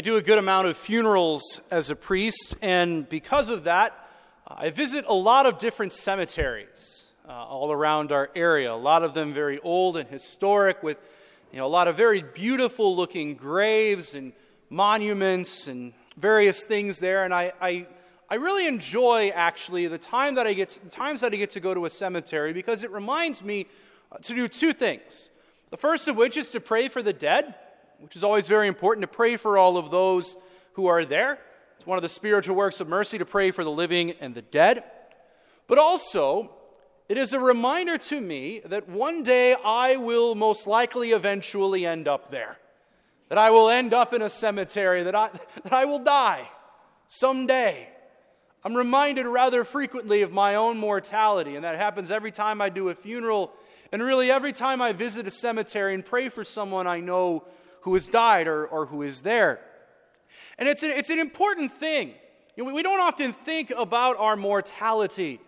I do a good amount of funerals as a priest, and because of that, I visit a lot of different cemeteries uh, all around our area. A lot of them very old and historic, with you know, a lot of very beautiful looking graves and monuments and various things there. And I, I, I really enjoy actually the time that I get to, the times that I get to go to a cemetery because it reminds me uh, to do two things. The first of which is to pray for the dead which is always very important to pray for all of those who are there. It's one of the spiritual works of mercy to pray for the living and the dead. But also, it is a reminder to me that one day I will most likely eventually end up there. That I will end up in a cemetery, that I, that I will die someday. I'm reminded rather frequently of my own mortality, and that happens every time I do a funeral, and really every time I visit a cemetery and pray for someone I know who has died or, or who is there. And it's, a, it's an important thing. You know, we don't often think about our mortality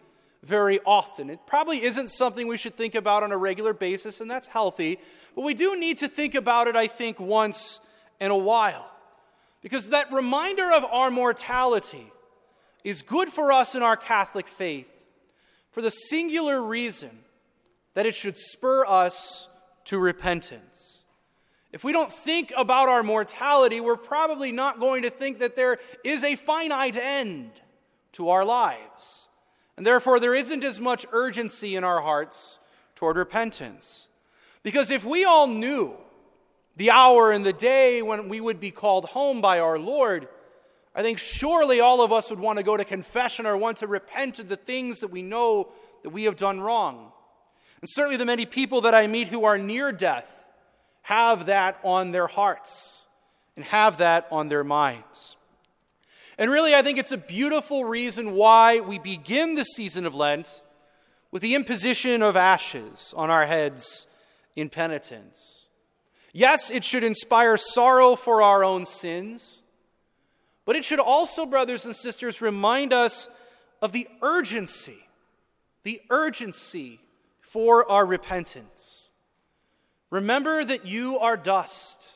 very often. It probably isn't something we should think about on a regular basis, and that's healthy. But we do need to think about it, I think, once in a while. Because that reminder of our mortality is good for us in our Catholic faith for the singular reason that it should spur us to repentance. If we don't think about our mortality, we're probably not going to think that there is a finite end to our lives. And therefore, there isn't as much urgency in our hearts toward repentance. Because if we all knew the hour and the day when we would be called home by our Lord, I think surely all of us would want to go to confession or want to repent of the things that we know that we have done wrong. And certainly the many people that I meet who are near death have that on their hearts and have that on their minds. And really, I think it's a beautiful reason why we begin the season of Lent with the imposition of ashes on our heads in penitence. Yes, it should inspire sorrow for our own sins, but it should also, brothers and sisters, remind us of the urgency, the urgency for our repentance. Remember that you are dust,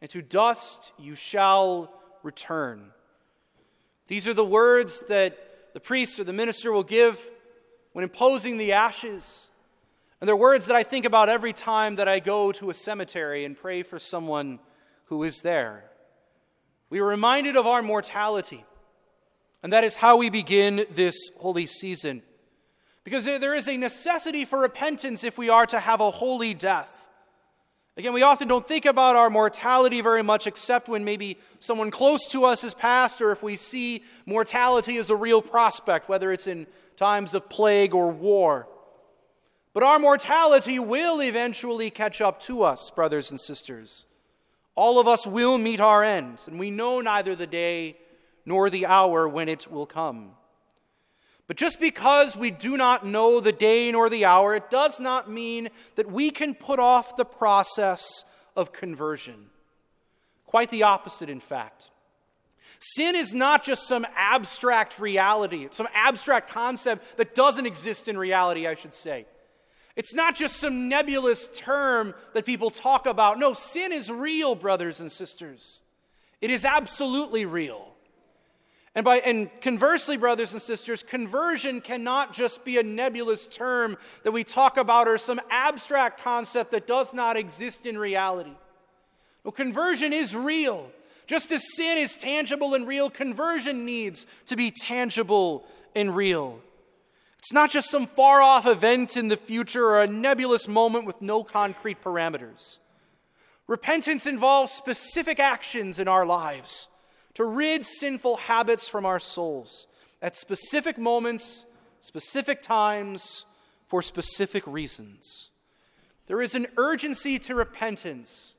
and to dust you shall return. These are the words that the priest or the minister will give when imposing the ashes. And they're words that I think about every time that I go to a cemetery and pray for someone who is there. We are reminded of our mortality, and that is how we begin this holy season. Because there is a necessity for repentance if we are to have a holy death. Again, we often don't think about our mortality very much except when maybe someone close to us has passed or if we see mortality as a real prospect, whether it's in times of plague or war. But our mortality will eventually catch up to us, brothers and sisters. All of us will meet our end, and we know neither the day nor the hour when it will come. But just because we do not know the day nor the hour, it does not mean that we can put off the process of conversion. Quite the opposite, in fact. Sin is not just some abstract reality, some abstract concept that doesn't exist in reality, I should say. It's not just some nebulous term that people talk about. No, sin is real, brothers and sisters. It is absolutely real. And, by, and conversely, brothers and sisters, conversion cannot just be a nebulous term that we talk about or some abstract concept that does not exist in reality. Conversion is real. Just as sin is tangible and real, conversion needs to be tangible and real. It's not just some far off event in the future or a nebulous moment with no concrete parameters. Repentance involves specific actions in our lives to rid sinful habits from our souls at specific moments, specific times, for specific reasons. There is an urgency to repentance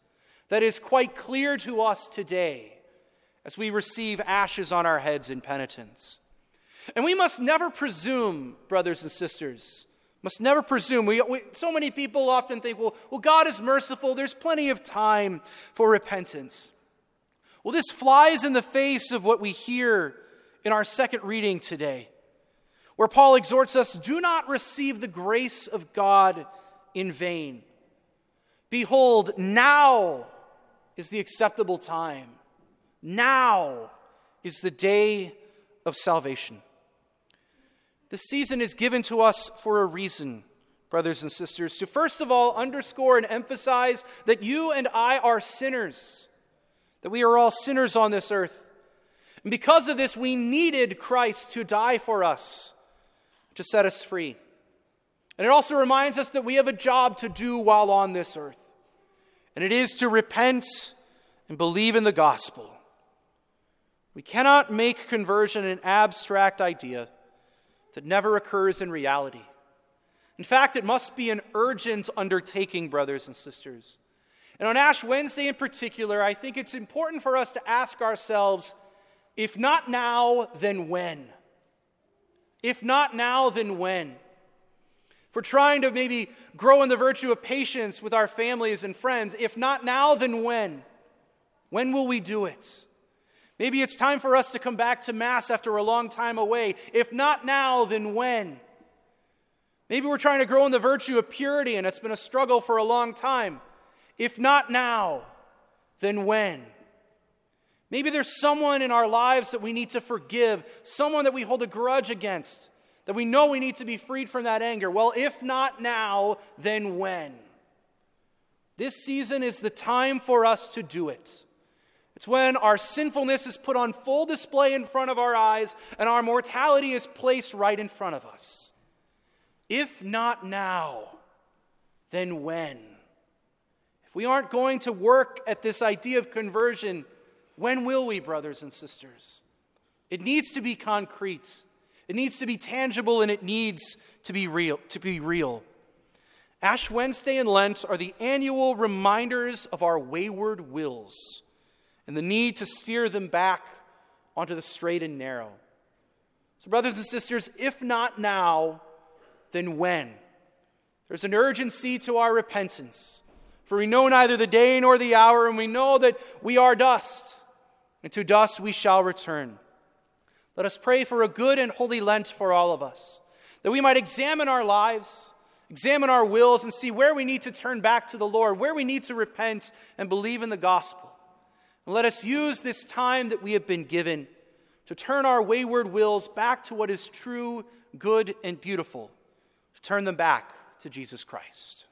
that is quite clear to us today as we receive ashes on our heads in penitence. And we must never presume, brothers and sisters, must never presume. We, we, so many people often think, well, well, God is merciful, there's plenty of time for repentance. Well, this flies in the face of what we hear in our second reading today, where Paul exhorts us do not receive the grace of God in vain. Behold, now is the acceptable time. Now is the day of salvation. The season is given to us for a reason, brothers and sisters, to first of all underscore and emphasize that you and I are sinners, that we are all sinners on this earth. And because of this, we needed Christ to die for us, to set us free. And it also reminds us that we have a job to do while on this earth, and it is to repent and believe in the gospel. We cannot make conversion an abstract idea that never occurs in reality. In fact, it must be an urgent undertaking, brothers and sisters. And on Ash Wednesday in particular, I think it's important for us to ask ourselves if not now, then when? If not now, then when? We're trying to maybe grow in the virtue of patience with our families and friends, if not now, then when? When will we do it? Maybe it's time for us to come back to Mass after a long time away. If not now, then when? Maybe we're trying to grow in the virtue of purity and it's been a struggle for a long time. If not now, then when? Maybe there's someone in our lives that we need to forgive, someone that we hold a grudge against, that we know we need to be freed from that anger. Well, if not now, then when? This season is the time for us to do it. It's when our sinfulness is put on full display in front of our eyes and our mortality is placed right in front of us. If not now, then when? If we aren't going to work at this idea of conversion, when will we, brothers and sisters? It needs to be concrete. It needs to be tangible and it needs to be real, to be real. Ash Wednesday and Lent are the annual reminders of our wayward wills and the need to steer them back onto the straight and narrow. So, brothers and sisters, if not now, then when? There's an urgency to our repentance, for we know neither the day nor the hour, and we know that we are dust, and to dust we shall return. Let us pray for a good and holy Lent for all of us, that we might examine our lives, examine our wills, and see where we need to turn back to the Lord, where we need to repent and believe in the gospel. And let us use this time that we have been given to turn our wayward wills back to what is true, good, and beautiful, to turn them back to Jesus Christ.